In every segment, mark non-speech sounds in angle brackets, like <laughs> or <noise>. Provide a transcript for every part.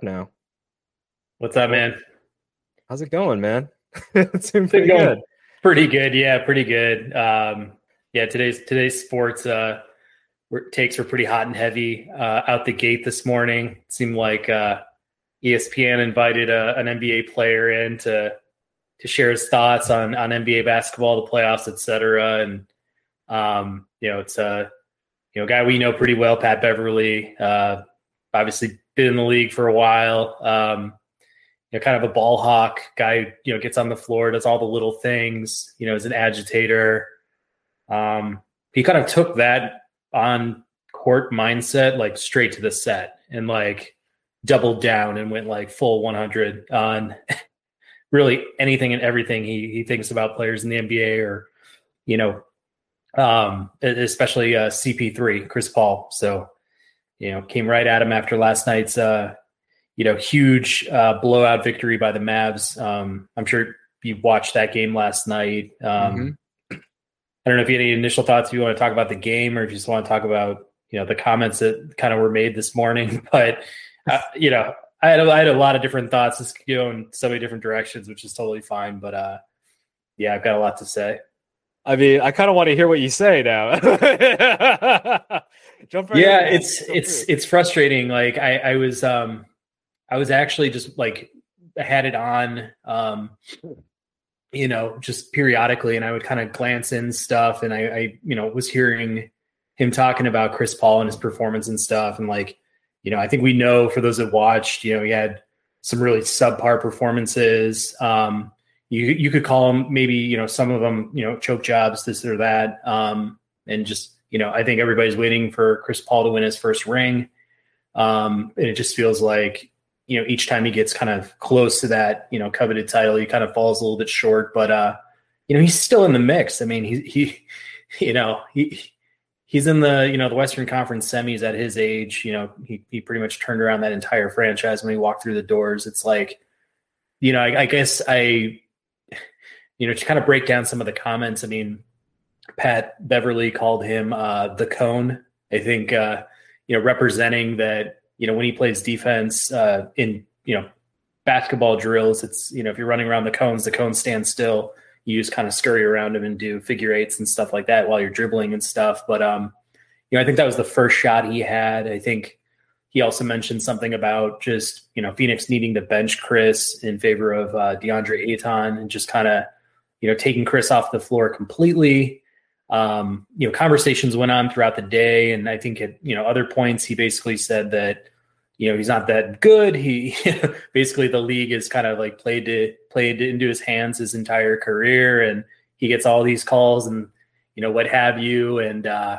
up now. What's up, man? How's it going, man? <laughs> it's been pretty good. Pretty good, yeah, pretty good. Um, yeah, today's today's sports uh, takes were pretty hot and heavy uh, out the gate this morning. It seemed like uh, ESPN invited a, an NBA player in to to share his thoughts on on NBA basketball, the playoffs, etc. And um, you know, it's a you know guy we know pretty well, Pat Beverley. Uh, obviously, been in the league for a while. Um, you know, kind of a ball hawk guy. You know, gets on the floor, does all the little things. You know, is an agitator. Um, he kind of took that on court mindset like straight to the set and like doubled down and went like full 100 on <laughs> really anything and everything he he thinks about players in the NBA or you know um especially uh CP3 Chris Paul so you know came right at him after last night's uh you know huge uh blowout victory by the Mavs um I'm sure you watched that game last night um mm-hmm. I don't know if you had any initial thoughts if you want to talk about the game or if you just want to talk about you know the comments that kind of were made this morning <laughs> but uh, you know I had a, I had a lot of different thoughts. This could go in so many different directions, which is totally fine. But uh, yeah, I've got a lot to say. I mean, I kind of want to hear what you say now. <laughs> Jump right yeah, it's it's it's frustrating. Like I, I was um I was actually just like had it on um you know just periodically, and I would kind of glance in stuff, and I, I you know was hearing him talking about Chris Paul and his performance and stuff, and like you know, I think we know for those that watched, you know, he had some really subpar performances. Um, you you could call them maybe you know some of them you know choke jobs this or that, um, and just you know I think everybody's waiting for Chris Paul to win his first ring, um, and it just feels like you know each time he gets kind of close to that you know coveted title, he kind of falls a little bit short. But uh, you know he's still in the mix. I mean he he <laughs> you know he he's in the you know the Western Conference semis at his age. You know, he he pretty much turned around that entire franchise when he walked through the doors. It's like, you know, I, I guess I, you know, to kind of break down some of the comments. I mean, Pat Beverley called him uh, the cone. I think uh, you know representing that you know when he plays defense uh, in you know basketball drills, it's you know if you're running around the cones, the cones stand still you just kind of scurry around him and do figure eights and stuff like that while you're dribbling and stuff. But um, you know, I think that was the first shot he had. I think he also mentioned something about just you know Phoenix needing to bench Chris in favor of uh, DeAndre Ayton and just kind of you know taking Chris off the floor completely. Um, you know, conversations went on throughout the day, and I think at you know other points he basically said that you know he's not that good. He <laughs> basically the league is kind of like played to played into his hands his entire career, and he gets all these calls and you know what have you, and uh,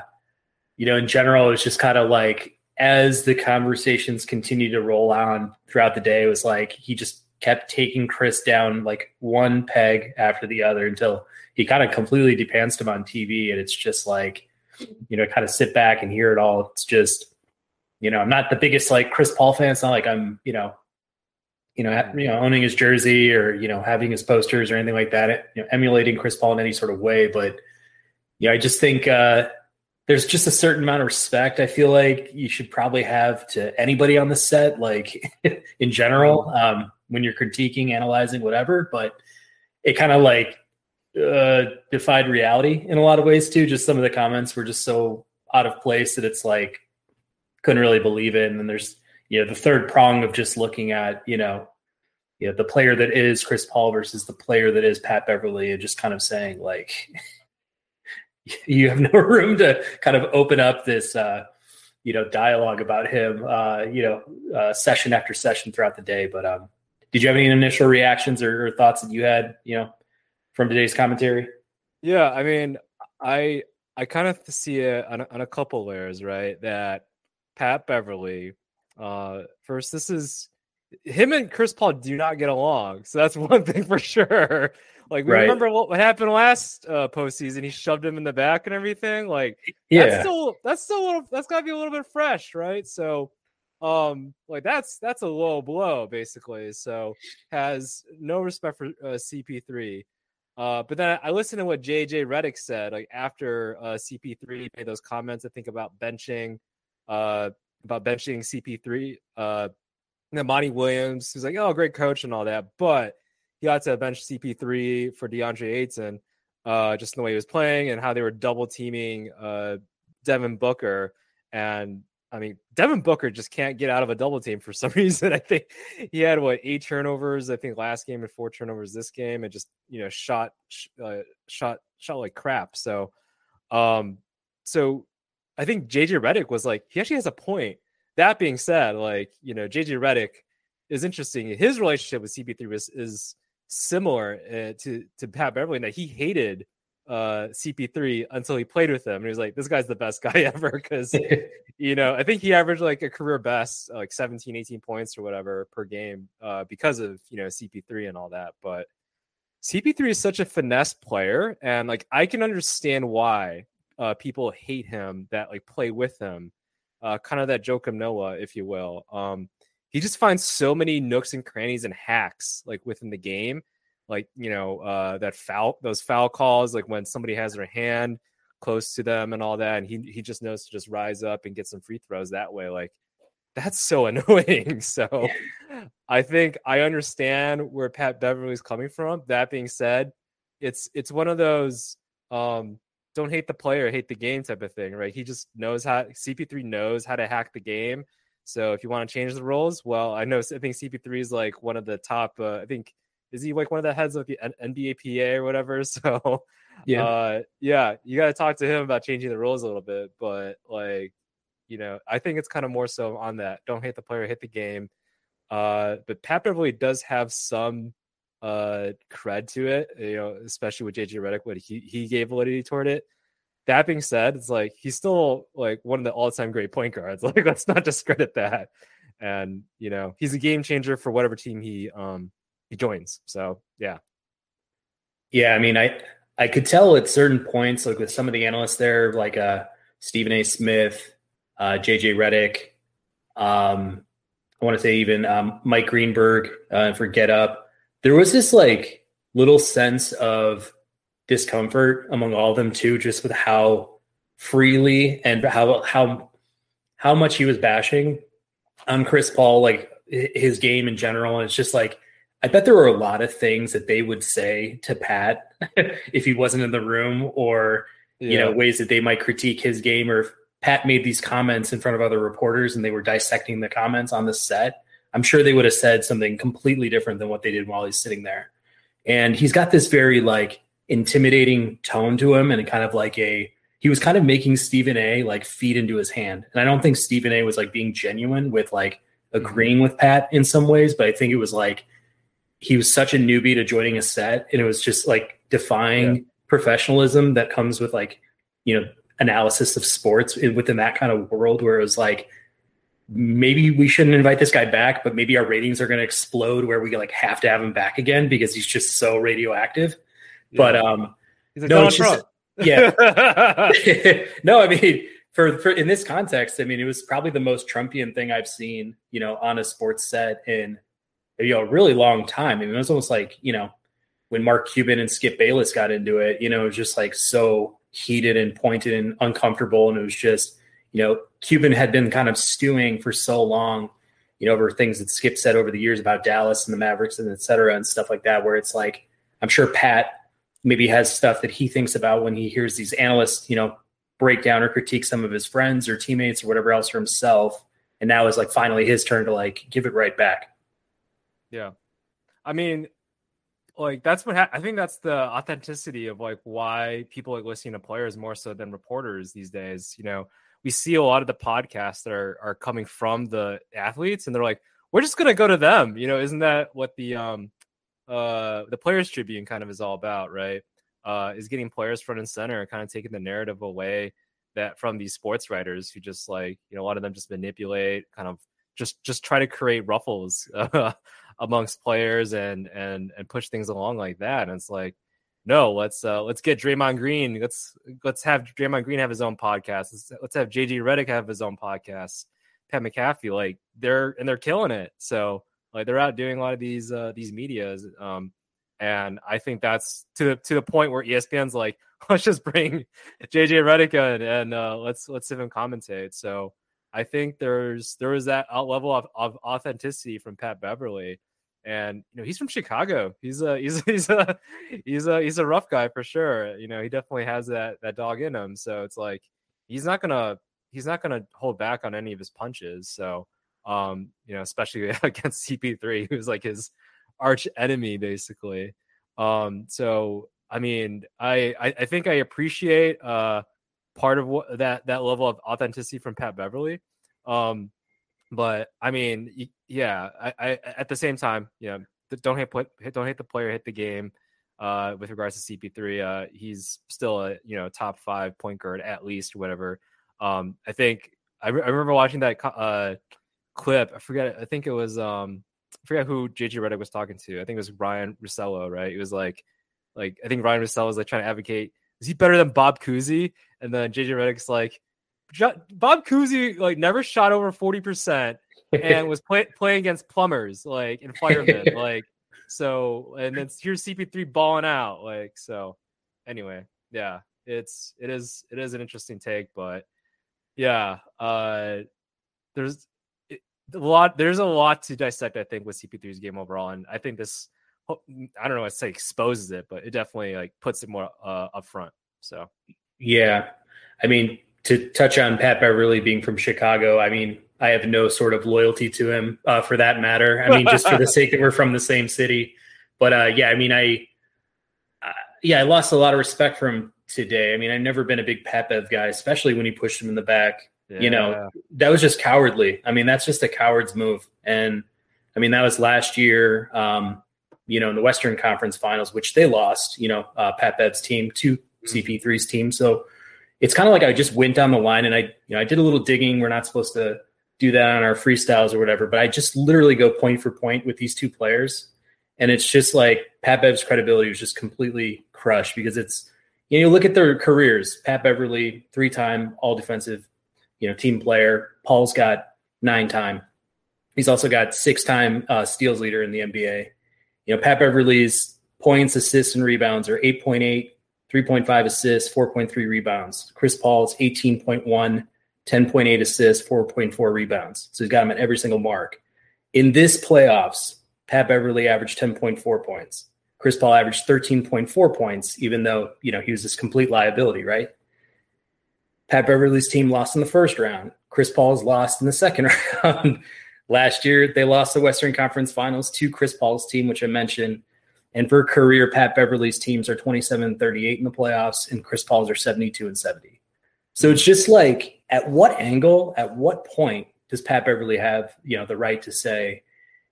you know in general it's just kind of like as the conversations continue to roll on throughout the day, it was like he just kept taking Chris down like one peg after the other until he kind of completely depanced him on TV, and it's just like you know kind of sit back and hear it all. It's just you know, I'm not the biggest like Chris Paul fan. It's not like I'm, you know, you know, you know, owning his jersey or you know having his posters or anything like that. You know, emulating Chris Paul in any sort of way, but yeah, I just think uh, there's just a certain amount of respect I feel like you should probably have to anybody on the set, like <laughs> in general, um, when you're critiquing, analyzing, whatever. But it kind of like uh, defied reality in a lot of ways too. Just some of the comments were just so out of place that it's like couldn't really believe it. And then there's you know the third prong of just looking at you know you know the player that is Chris Paul versus the player that is Pat Beverley, and just kind of saying like <laughs> you have no <laughs> room to kind of open up this uh, you know dialogue about him uh, you know uh, session after session throughout the day. But um, did you have any initial reactions or, or thoughts that you had you know from today's commentary? Yeah, I mean, I I kind of see it on a, on a couple layers, right? That Pat Beverley, Uh, first, this is him and Chris Paul do not get along, so that's <laughs> one thing for sure. Like we right. remember what, what happened last uh, postseason. He shoved him in the back and everything. Like yeah, that's still that's still a little, that's got to be a little bit fresh, right? So, um, like that's that's a low blow basically. So has no respect for uh, CP3. Uh, but then I listened to what JJ Redick said, like after uh, CP3 made those comments. I think about benching uh, about benching CP3. Uh, then Monty Williams, who's like, oh, great coach and all that, but he got to bench CP3 for DeAndre Ayton, uh, just in the way he was playing and how they were double teaming uh, Devin Booker. And I mean, Devin Booker just can't get out of a double team for <laughs> some reason. I think he had what eight turnovers. I think last game and four turnovers this game, and just you know shot uh, shot shot like crap. So, um, so I think JJ Redick was like he actually has a point. That being said, like you know JJ Redick is interesting. His relationship with CP3 was is similar uh, to to Pat Beverley, that he hated uh, CP3 until he played with him. And he was like, this guy's the best <laughs> guy ever. Cause, <laughs> you know, I think he averaged like a career best, like 17, 18 points or whatever per game uh, because of, you know, CP3 and all that. But CP3 is such a finesse player. And like, I can understand why uh, people hate him that like play with him. Uh, kind of that Joakim Noah, if you will. Um, he just finds so many nooks and crannies and hacks like within the game like you know uh, that foul those foul calls like when somebody has their hand close to them and all that and he he just knows to just rise up and get some free throws that way like that's so <laughs> annoying. So i think i understand where pat beverley's coming from. That being said it's it's one of those um don't hate the player hate the game type of thing right? He just knows how cp3 knows how to hack the game. So if you want to change the rules well i know i think cp3 is like one of the top uh, i think is he like one of the heads of the NBAPA or whatever? <laughs> So yeah, uh, yeah, you got to talk to him about changing the rules a little bit. But like, you know, I think it's kind of more so on that. Don't hate the player, hit the game. Uh, but Pat Beverley does have some uh cred to it, you know, especially with JJ Redick, what he he gave validity toward it. That being said, it's like he's still like one of the all-time great point guards. <laughs> Like, let's not discredit that. And you know, he's a game changer for whatever team he um he joins. So yeah. Yeah, I mean, I I could tell at certain points, like with some of the analysts there, like uh Stephen A. Smith, uh JJ Redick, um, I want to say even um, Mike Greenberg uh, for Get Up. There was this like little sense of discomfort among all of them too, just with how freely and how how how much he was bashing on Chris Paul, like his game in general. And it's just like I bet there were a lot of things that they would say to Pat <laughs> if he wasn't in the room, or yeah. you know, ways that they might critique his game, or if Pat made these comments in front of other reporters and they were dissecting the comments on the set. I'm sure they would have said something completely different than what they did while he's sitting there. And he's got this very like intimidating tone to him, and kind of like a he was kind of making Stephen A. like feed into his hand. And I don't think Stephen A. was like being genuine with like mm-hmm. agreeing with Pat in some ways, but I think it was like he was such a newbie to joining a set and it was just like defying yeah. professionalism that comes with like you know analysis of sports within that kind of world where it was like maybe we shouldn't invite this guy back but maybe our ratings are going to explode where we like have to have him back again because he's just so radioactive yeah. but um he's like no, just, yeah <laughs> <laughs> no i mean for, for in this context i mean it was probably the most trumpian thing i've seen you know on a sports set in you know, a really long time. I mean, it was almost like, you know, when Mark Cuban and Skip Bayless got into it, you know, it was just like so heated and pointed and uncomfortable. And it was just, you know, Cuban had been kind of stewing for so long, you know, over things that Skip said over the years about Dallas and the Mavericks and et cetera and stuff like that, where it's like, I'm sure Pat maybe has stuff that he thinks about when he hears these analysts, you know, break down or critique some of his friends or teammates or whatever else for himself. And now is like finally his turn to like give it right back. Yeah. I mean, like that's what ha- I think that's the authenticity of like why people like listening to players more so than reporters these days. You know, we see a lot of the podcasts that are are coming from the athletes, and they're like, we're just gonna go to them. You know, isn't that what the um uh the Players Tribune kind of is all about, right? Uh, is getting players front and center, kind of taking the narrative away that from these sports writers who just like you know a lot of them just manipulate, kind of just just try to create ruffles <laughs> uh, amongst players and and and push things along like that. And it's like, no, let's uh let's get Draymond Green. Let's let's have Draymond Green have his own podcast. Let's, let's have JJ Redick have his own podcast. Pat McAfee, like they're and they're killing it. So like they're out doing a lot of these uh these medias. Um and I think that's to the to the point where ESPN's like, <laughs> let's just bring JJ Redick in and uh let's let's have him commentate. So I think there's there was that level of, of authenticity from Pat Beverley, and you know he's from Chicago. He's a he's <laughs> he's a he's a he's a rough guy for sure. You know he definitely has that that dog in him. So it's like he's not gonna he's not gonna hold back on any of his punches. So um you know especially <laughs> against CP3, who's like his arch enemy basically. Um so I mean I I, I think I appreciate uh part of what that that level of authenticity from Pat Beverley. Um but I mean, yeah, I, I at the same time, know, don't hit, don't hit the player, hit the game. Uh, with regards to CP3, uh, he's still a you know top five point guard at least, whatever. Um, I think I, re- I remember watching that uh, clip. I forget. I think it was um, I forget who JJ Redick was talking to. I think it was Ryen Russillo, right? It was like, like I think Ryen Russillo was like trying to advocate. Is he better than Bob Cousy? And then JJ Redick's like, Bob Cousy like never shot over forty percent and was play, playing against plumbers like and firemen <laughs> like so and then here's CP3 balling out like so anyway yeah it's it is it is an interesting take but yeah uh there's a lot there's a lot to dissect I think with CP3's game overall and I think this I don't know I'd say exposes it but it definitely like puts it more uh up front so. Yeah I mean to touch on Pat Beverley being from Chicago, I mean, I have no sort of loyalty to him uh, for that matter. I mean, just for the <laughs> sake that we're from the same city. But uh, yeah, I mean, I uh, yeah, I lost a lot of respect for him today. I mean, I've never been a big Pat Bev guy, especially when he pushed him in the back. Yeah. You know, that was just cowardly. I mean, that's just a coward's move. And I mean, that was last year. Um, you know, in the Western Conference Finals, which they lost. You know, uh, Pat Bev's team to mm-hmm. CP3's team. So it's kind of like I just went down the line and I, you know, I did a little digging. We're not supposed to do that on our freestyles or whatever, but I just literally go point for point with these two players. And it's just like Pat Bev's credibility was just completely crushed because it's, you know, you look at their careers, Pat Beverley, three time all defensive, you know, team player. Paul's got nine time. He's also got six time uh, steals leader in the NBA. You know, Pat Beverley's points, assists, and rebounds are 8.8, 3.5 assists, 4.3 rebounds. Chris Paul's 18.1, 10.8 assists, 4.4 rebounds. So he's got him at every single mark. In this playoffs, Pat Beverley averaged 10.4 points. Chris Paul averaged 13.4 points, even though, you know, he was this complete liability, right? Pat Beverley's team lost in the first round. Chris Paul's lost in the second <laughs> round. Last year, they lost the Western Conference Finals to Chris Paul's team, which I mentioned. And for career, Pat Beverley's teams are 27 and 38 in the playoffs, and Chris Paul's are 72 and 70. So it's just like, at what angle, at what point does Pat Beverly have, you know, the right to say,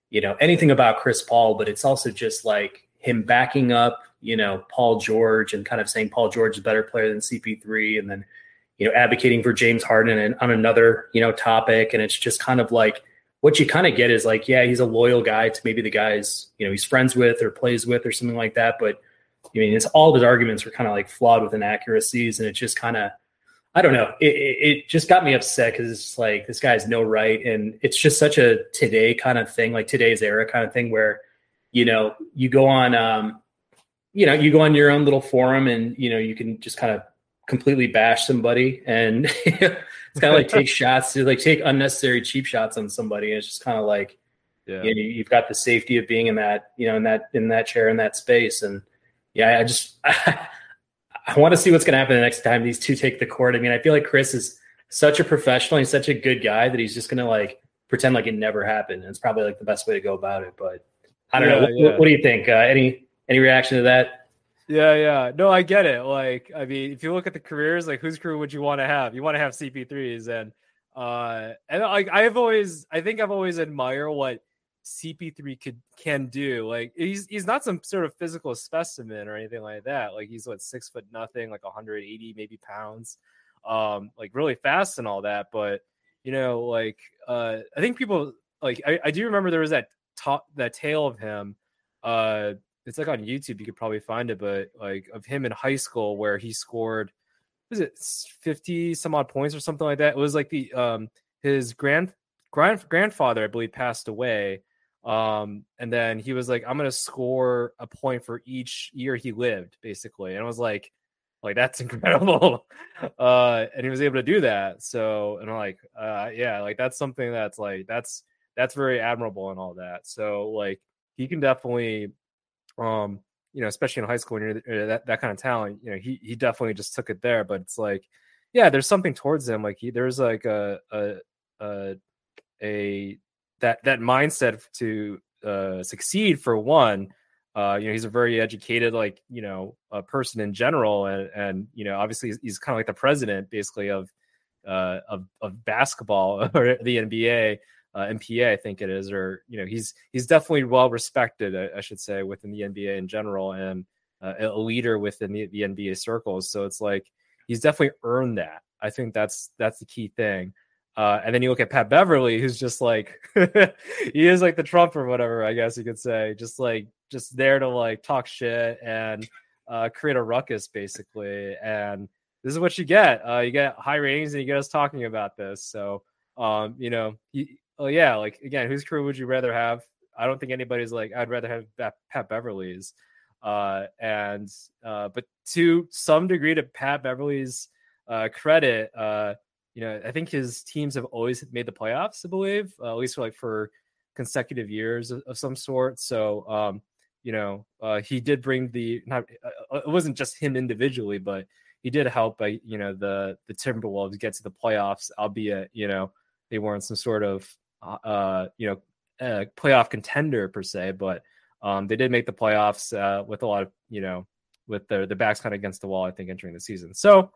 you know, anything about Chris Paul? But it's also just like him backing up, you know, Paul George and kind of saying Paul George is a better player than CP3, and then, you know, advocating for James Harden and on another, you know, topic. And it's just kind of like, what you kind of get is like, yeah, he's a loyal guy to maybe the guys, you know, he's friends with or plays with or something like that. But I mean, it's all of his arguments were kind of like flawed with inaccuracies. And it just kind of, I don't know, it, it just got me upset because it's like, this guy has no right. And it's just such a today kind of thing, like today's era kind of thing where, you know, you go on, um, you know, you go on your own little forum and, you know, you can just kind of completely bash somebody and <laughs> it's kind of like take <laughs> shots to like take unnecessary cheap shots on somebody. And it's just kind of like, yeah. you know, you've got the safety of being in that, you know, in that, in that chair, in that space. And yeah, I just, <laughs> I, I want to see what's going to happen the next time these two take the court. I mean, I feel like Chris is such a professional. He's such a good guy that he's just going to like pretend like it never happened. And it's probably like the best way to go about it. But I don't yeah, know. What, yeah. what, do you think? Uh, any, any reaction to that? Yeah, yeah. No, I get it. Like, I mean, if you look at the careers, like whose career would you want to have? You want to have CP3s and uh and like I've always I think I've always admired what CP3 could can do. Like he's he's not some sort of physical specimen or anything like that. Like he's what six foot nothing, like 180 maybe pounds, um, like really fast and all that. But you know, like uh I think people like I, I do remember there was that top that tale of him uh it's like on YouTube. You could probably find it, but like of him in high school where he scored, was it fifty some odd points or something like that? It was like the um his grand grand grandfather, I believe, passed away. Um, and then he was like, I'm gonna score a point for each year he lived, basically. And I was like, like that's <laughs> incredible. Uh, and he was able to do that. So, and I'm like, uh, yeah, like that's something that's like that's that's very admirable and all that. So, like he can definitely, um, you know, especially in high school when you're uh, that, that kind of talent, you know, he he definitely just took it there. But it's like, yeah, there's something towards him. Like he there's like a a a, a that that mindset to uh, succeed for one. Uh, you know, he's a very educated, like you know, a person in general, and and you know, obviously he's, he's kind of like the president, basically of uh, of of basketball <laughs> or the NBA uh, MPA, I think it is, or you know, he's he's definitely well respected, I, I should say, within the NBA in general, and uh, a leader within the, the NBA circles. So it's like he's definitely earned that. I think that's that's the key thing. Uh, and then you look at Pat Beverley, who's just like <laughs> he is like the Trump or whatever, I guess you could say, just like just there to like talk shit and uh, create a ruckus, basically. And this is what you get. Uh, you get high ratings, and you get us talking about this. So, um, you know, he, oh yeah, like again, whose crew would you rather have? I don't think anybody's like I'd rather have Pat Beverley's. Uh, and uh, but to some degree, to Pat Beverley's uh, credit, uh, you know, I think his teams have always made the playoffs. I believe, uh, at least for like for consecutive years of, of some sort. So, um, you know, uh, he did bring the not. Uh, it wasn't just him individually, but he did help by you know the the Timberwolves get to the playoffs, albeit you know they weren't some sort of uh, uh, you know, a playoff contender per se, but um, they did make the playoffs uh, with a lot of, you know, with their the backs kind of against the wall. I think entering the season. So,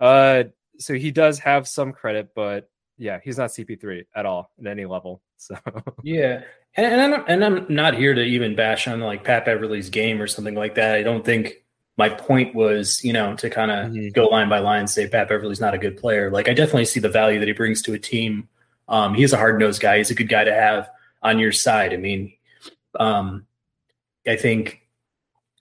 uh, so he does have some credit, but yeah, he's not CP3 at all at any level. <laughs> So yeah, and, and I'm and I'm not here to even bash on like Pat Beverley's game or something like that. I don't think my point was, you know, to kind of mm-hmm. go line by line, say Pat Beverley's not a good player. Like I definitely see the value that he brings to a team um, he's a hard nosed guy. He's a good guy to have on your side. I mean, um, I think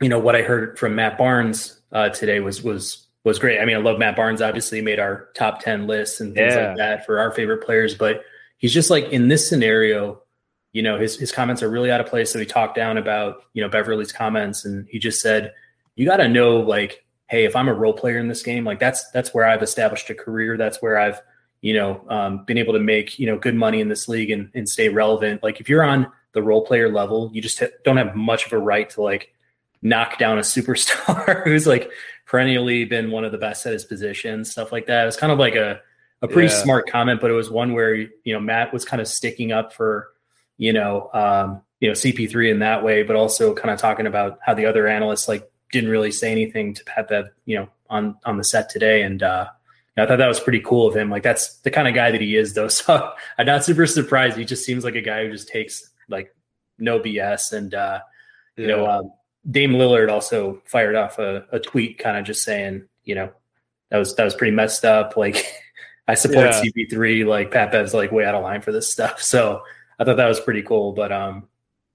you know what I heard from Matt Barnes uh, today was was was great. I mean, I love Matt Barnes. Obviously, made our top ten lists and things yeah. like that for our favorite players. But he's just like in this scenario, you know, his his comments are really out of place. So he talked down about you know Beverley's comments, and he just said, "You got to know like, hey, if I'm a role player in this game, like that's that's where I've established a career. That's where I've you know, um, been able to make, you know, good money in this league and, and stay relevant. Like if you're on the role player level, you just don't have much of a right to like knock down a <laughs> superstar who's like perennially been one of the best at his position, stuff like that. It was kind of like a, a pretty yeah. smart comment, but it was one where, you know, Matt was kind of sticking up for, you know, um, you know, CP3 in that way, but also kind of talking about how the other analysts like didn't really say anything to Pat Bev, you know, on, on the set today. And, uh, I thought that was pretty cool of him. Like that's the kind of guy that he is, though. <laughs> So I'm not super surprised. He just seems like a guy who just takes like no BS. And uh, you know, um, Dame Lillard also fired off a, a tweet, kind of just saying, you know, that was that was pretty messed up. Like <laughs> I support yeah. CP3. Like Pat Bev's like way out of line for this stuff. <laughs> So I thought that was pretty cool. But um,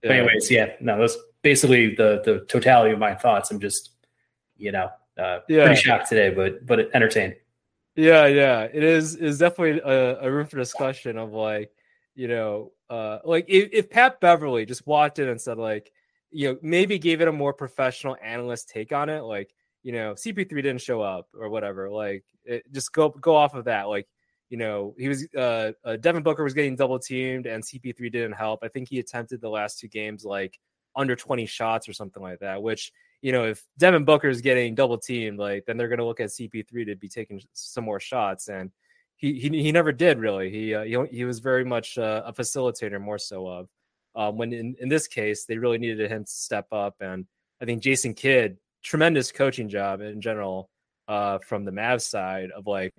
yeah. anyways, yeah, no, that's basically the the totality of my thoughts. I'm just, you know, uh, yeah. pretty shocked today, but but entertained. Yeah, yeah, it is is definitely a, a room for discussion of like, you know, uh, like if, if Pat beverley just walked in and said like, you know, maybe gave it a more professional analyst take on it, like, you know, CP3 didn't show up or whatever, like, it, just go go off of that, like, you know, he was uh, uh Devin Booker was getting double teamed and CP3 didn't help. I think he attempted the last two games like under 20 shots or something like that, which you know, if Devin Booker is getting double teamed, like then they're going to look at CP3 to be taking some more shots, and he he, he never did really. He uh, he, he was very much uh, a facilitator more so of. Um, when in, in this case they really needed him to step up, and I think Jason Kidd tremendous coaching job in general uh, from the Mavs side of like,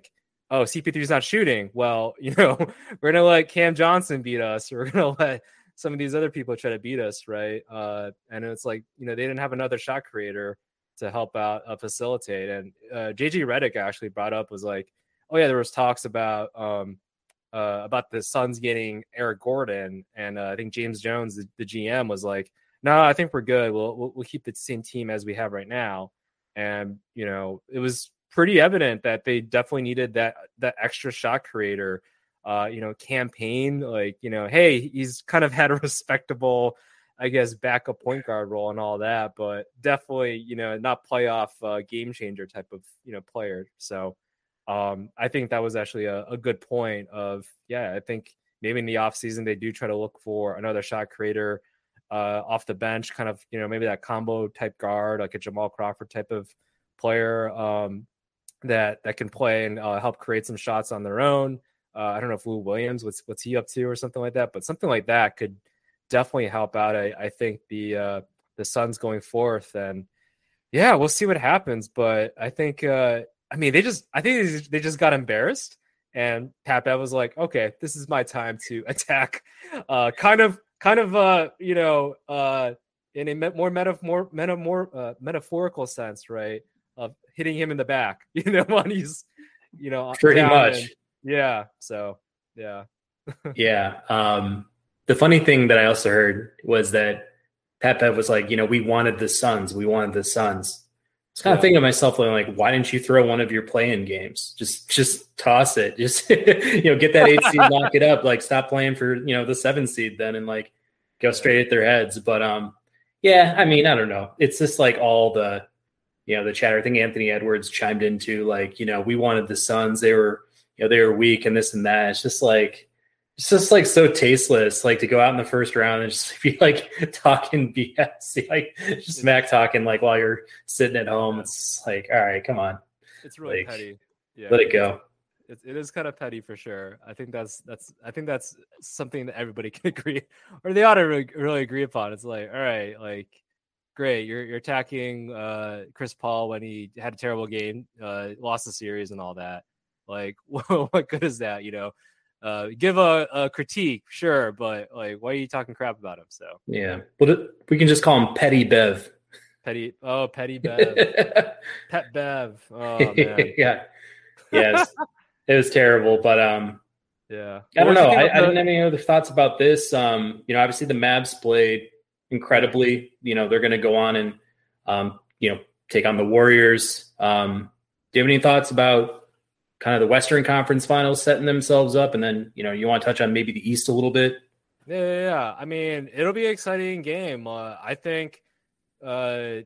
oh CP3 is not shooting. Well, <laughs> you know we're gonna let Cam Johnson beat us. We're gonna let some of these other people try to beat us, right? Uh, and it's like you know they didn't have another shot creator to help out uh, facilitate. And uh, JJ Redick actually brought up was like, oh yeah, there was talks about um, uh, about the Suns getting Eric Gordon, and uh, I think James Jones, the, the GM, was like, no, I think we're good. We'll, we'll we'll keep the same team as we have right now. And you know, it was pretty evident that they definitely needed that that extra shot creator uh, you know, Cam Payne. Like, you know, hey, he's kind of <laughs> had a respectable I guess backup point guard role and all that, but definitely you know not playoff uh, game changer type of you know player. So um, I think that was actually a, a, good point. Of yeah, I think maybe in the offseason they do try to look for another shot creator uh, off the bench, kind of you know maybe that combo type guard like a Jamal Crawford type of player um, that that can play and uh, help create some shots on their own. Uh, I don't know if Lou Williams what's what's he up to or something like that, but something like that could definitely help out. I, I think the uh, the Suns going forth, and yeah, we'll see what happens. But I think, uh, I mean, they just, I think they just got embarrassed, and Pat Bev was like, okay, this is my time to <laughs> attack. Uh, kind of, kind of, uh, you know, uh, in a more meta, more meta, more uh, metaphorical sense, right? Of hitting him in the back, <laughs> you know, when he's, you know, pretty much, and, yeah. So, yeah, <laughs> yeah. Um, the funny thing that I also heard was that Pat Bev was like, you know, we wanted the Suns, we wanted the Suns. I was kind of thinking to myself, like, why didn't you throw one of your playing games? Just, just toss it. Just, <laughs> you know, get that eight seed, <laughs> lock it up. Like, stop playing for you know the seven seed then, and like go straight at their heads. But um, yeah, I mean, I don't know. It's just like all the, you know, the chatter. I think Anthony Edwards chimed into like, you know, we wanted the Suns. They were, you know, they were weak and this and that. It's just like it's just like so tasteless, like to go out in the first round and <laughs> just be like talking BS, <laughs> like just smack talking like while you're sitting at home. It's like, all right, come on. It's really like, petty. Yeah, let it go. It, it is kind of petty for sure. I think that's that's I think that's something that everybody <laughs> can agree, or they ought to really, really agree upon. It's like, all right, like great, you're you're attacking uh, Chris Paul when he had a terrible game, uh, lost the series and all that. Like, <laughs> what good is that? You know, uh, give a, a, critique, sure, but like, why are you talking crap about him? So yeah, well, we can just call him Petty Bev. Petty, oh, Petty <laughs> Bev, Pet Bev. Oh <laughs> man, yeah, yes, it was terrible, but um, yeah, I don't know. I, I, didn't have any other thoughts about this. Um, you know, obviously the Mavs played incredibly. You know, they're going to go on and um, you know, take on the Warriors. Um, do you have any thoughts about kind of the Western Conference Finals setting themselves up, and then you know you want to touch on maybe the East a little bit. Yeah, yeah, yeah. I mean, it'll be an exciting game. Uh, I think uh,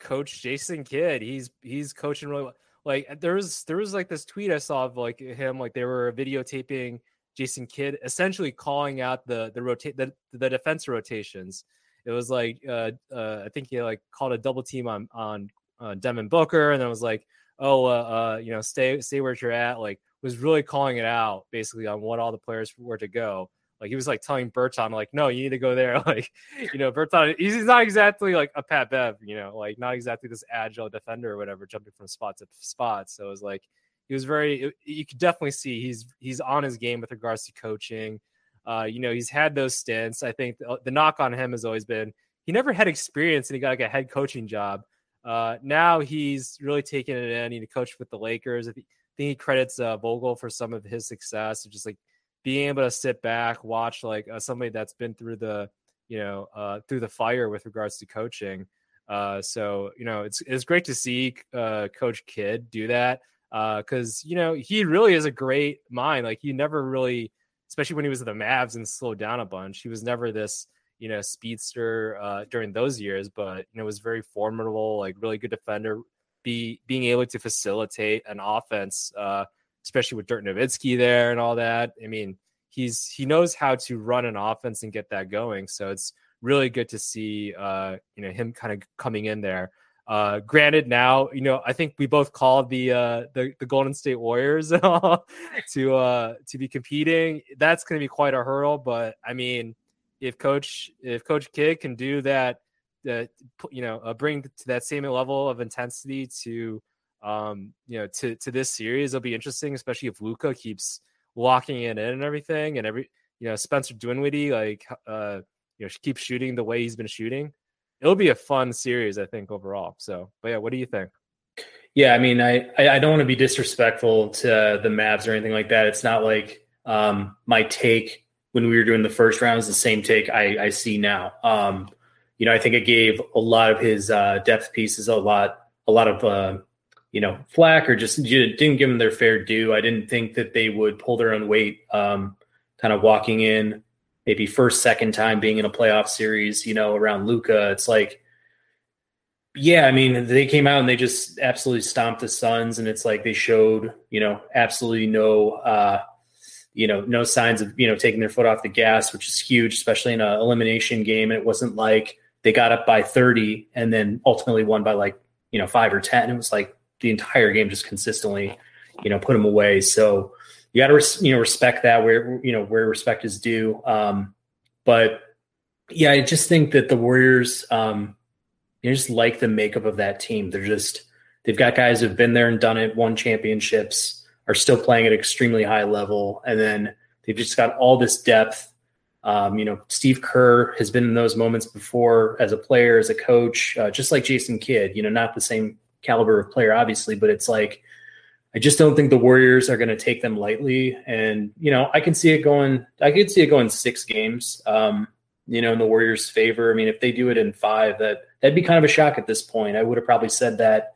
Coach Jason Kidd, he's he's coaching really well. Like there was there was like this tweet I saw of like him like they were videotaping Jason Kidd essentially calling out the the rotate the, the defense rotations. It was like uh, uh, I think he like called a double team on on uh, Devin Booker, and then was like, oh, uh, uh, you know, stay stay where you're at. Like was really calling it out basically on what all the players were to go. Like he was like telling Bertans, like, no, you need to go there. <laughs> Like, you know, Bertans, he's not exactly like a Pat Bev, you know, like not exactly this agile defender or whatever, jumping from spot to spot. So it was like he was very. You could definitely see he's he's on his game with regards to coaching. Uh, you know, he's had those stints. I think the, the knock on him has always been he never had experience and he got like a head coaching job. Uh, now he's really taken it in. He coached with the Lakers. I think he credits uh, Vogel for some of his success, just like being able to sit back, watch like uh, somebody that's been through the, you know, uh, through the fire with regards to coaching. Uh, so you know, it's it's great to see uh, Coach Kidd do that Uh, because uh, you know he really is a great mind. Like he never really, especially when he was at the Mavs and slowed down a bunch, he was never this you know, speedster uh, during those years, but you know, was very formidable, like really good defender. Be being able to facilitate an offense, uh, especially with Dirk Nowitzki there and all that. I mean, he's he knows how to run an offense and get that going. So it's really good to see, uh, you know, him kind of coming in there. Uh, granted, now you know I think we both called the uh, the, the Golden State Warriors <laughs> to uh, to be competing. That's going to be quite a hurdle, but I mean, if coach if coach Kidd can do that that you know uh, bring to that same level of intensity to um you know to to this series it'll be interesting especially if Luka keeps locking it in and everything and every you know Spencer Dinwiddie like uh you know keeps shooting the way he's been shooting. It'll be a fun series I think overall. So but yeah what do you think? Yeah I mean I I don't want to be disrespectful to the Mavs or anything like that. It's not like um my take when we were doing the first rounds, the same take I, I see now. Um, you know, I think it gave a lot of his uh, depth pieces a lot, a lot of uh, you know flack, or just didn't give them their fair due. I didn't think that they would pull their own weight, um, kind of walking in maybe first, second time being in a playoff series, you know, around Luka, It's like, yeah, I mean, they came out and they just absolutely stomped the Suns, and it's like they showed, you know, absolutely no, uh, you know, no signs of, you know, taking their foot off the gas, which is huge, especially in an elimination game. And it wasn't like they got up by 30 and then ultimately won by like, you know, five or 10. It was like the entire game just consistently, you know, put them away. So you got to, res- you know, respect that where, you know, where respect is due. Um, but yeah, I just think that the Warriors, um, you just like the makeup of that team. They're just, they've got guys who've been there and done it, won championships are still playing at extremely high level. And then they've just got all this depth. Um, you know, Steve Kerr has been in those moments before as a player, as a coach, uh, just like Jason Kidd, you know, not the same caliber of player, obviously, but it's like, I just don't think the Warriors are going to take them lightly. And, you know, I can see it going, I could see it going six games, um, you know, in the Warriors' favor. I mean, if they do it in five, that that'd be kind of a shock at this point. I would have probably said that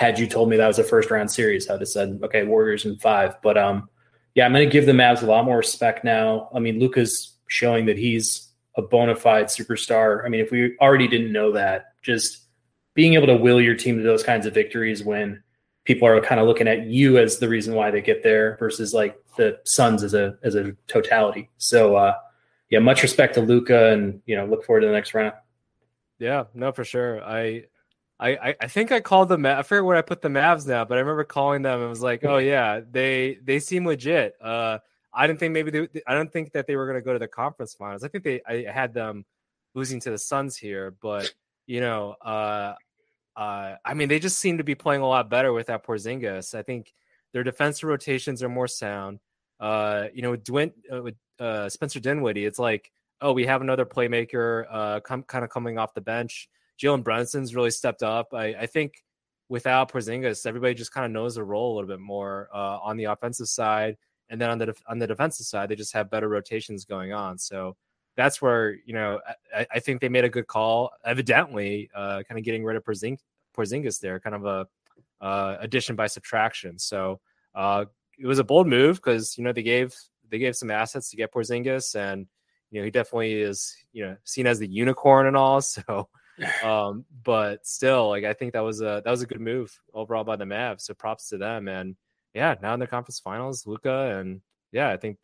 had you told me that was a first round series, I'd have said, okay, Warriors in five. But um, yeah, I'm going to give the Mavs a lot more respect now. I mean, Luka's showing that he's a bona fide superstar. I mean, if we already didn't know that, just being able to will your team to those kinds of victories when people are kind of looking at you as the reason why they get there versus like the Suns as a as a totality. So uh, yeah, much respect to Luca, and you know, look forward to the next round. Yeah, no, for sure. I I, I think I called them. I forget where I put the Mavs now, but I remember calling them and was like, "Oh yeah, they they seem legit." Uh, I didn't think maybe they, I don't think that they were going to go to the conference finals. I think they I had them losing to the Suns here, but you know, uh, uh, I mean, they just seem to be playing a lot better without Porzingis. I think their defensive rotations are more sound. Uh, you know, with, Dwint, uh, with uh, Spencer Dinwiddie, it's like, oh, we have another playmaker, uh, com- kind of coming off the bench Jalen Brunson's really stepped up. I, I think without Porzingis, everybody just kind of knows the role a little bit more uh, on the offensive side, and then on the on the defensive side, they just have better rotations going on. So that's where you know I, I think they made a good call. Evidently, uh, kind of getting rid of Porzing- Porzingis there, kind of a uh, addition by subtraction. So uh, it was a bold move because you know they gave they gave some assets to get Porzingis, and you know he definitely is you know seen as the unicorn and all. <laughs> So um, but still, like I think that was a that was a good move overall by the Mavs. So props to them. And yeah, now in the conference finals, Luka and yeah, I think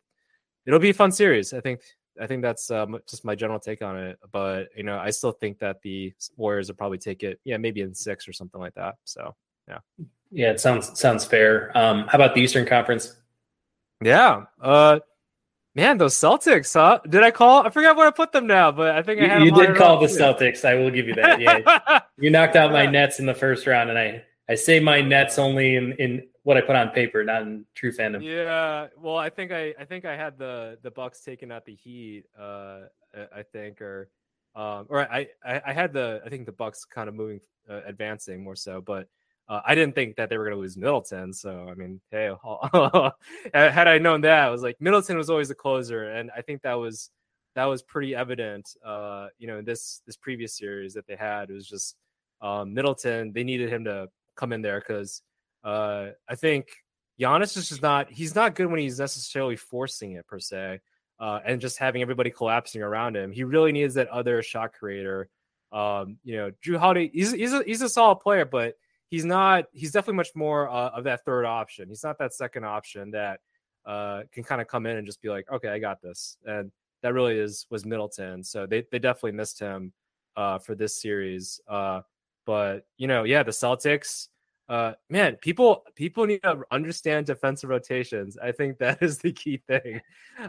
it'll be a fun series. I think I think that's um, just my general take on it. But you know, I still think that the Warriors will probably take it, yeah, maybe in six or something like that. So yeah, yeah, it sounds sounds fair. Um, how about the Eastern Conference? Yeah, uh, Man, those Celtics, huh? Did I call? I forgot where I put them now, but I think I had. You, you did call the Celtics. I will give you that. Yeah, <laughs> you knocked out my Nets in the first round, and I I say my Nets only in in what I put on paper, not in true fandom. Yeah, well, I think I I think I had the the Bucks taking out the Heat. Uh, I think, or um, or I I had the I think the Bucks kind of moving uh, advancing more so, but uh, I didn't think that they were going to lose Middleton. So, I mean, hey, <laughs> had I known that, I was like, Middleton was always the closer. And I think that was, that was pretty evident, uh, you know, this, this previous series that they had. It was just um, Middleton, they needed him to come in there because uh, I think Giannis is just not, he's not good when he's necessarily forcing it per se. Uh, and just having everybody collapsing around him. He really needs that other shot creator. Um, you know, Jrue Holiday, he's, he's, a, he's a solid player, but he's not he's definitely much more uh, of that third option. He's not that second option that uh, can kind of come in and just be like okay i got this. And that really is was middleton. So they, they definitely missed him uh, for this series uh, but you know yeah the celtics uh, man people people need to understand defensive rotations. I think that <laughs> is the key thing.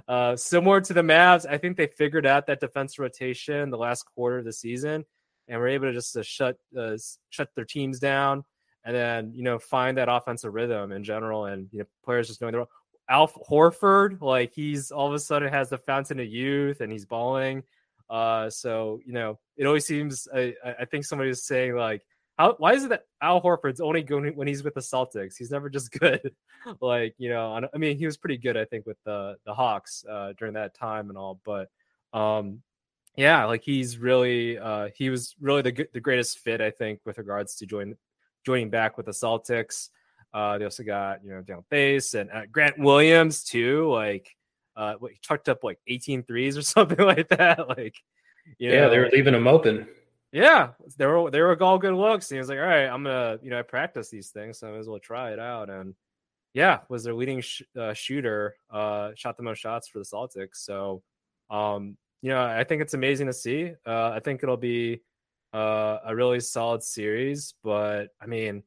Uh, similar to the mavs i think they figured out that defensive rotation the last quarter of the season and we're able to just to shut uh, shut their teams down and then you know find that offensive rhythm in general and you know players just knowing their Al Horford like he's all of a sudden has the fountain of youth and he's balling. Uh so you know it always seems I, I think somebody was saying like how why is it that Al Horford's only going when he's with the Celtics? He's never just <laughs> good. Like you know I mean he was pretty good I think with the the Hawks uh during that time and all but um yeah, like he's really uh, he was really the the greatest fit I think with regards to join joining back with the Celtics. Uh, they also got you know Dale Theis and uh, Grant Williams too. Like uh, what, he chucked up like 18 threes or <laughs> something like that. Like, yeah, know, they were leaving him open. Yeah, they were they were all good looks. And he was like, all right, I'm gonna you know I practice these things, so I might as well try it out. And yeah, was their leading sh- uh, shooter, uh, shot the most shots for the Celtics. So, um, you know, I think it's amazing to see. Uh, I think it'll be uh, a really solid series. But I mean,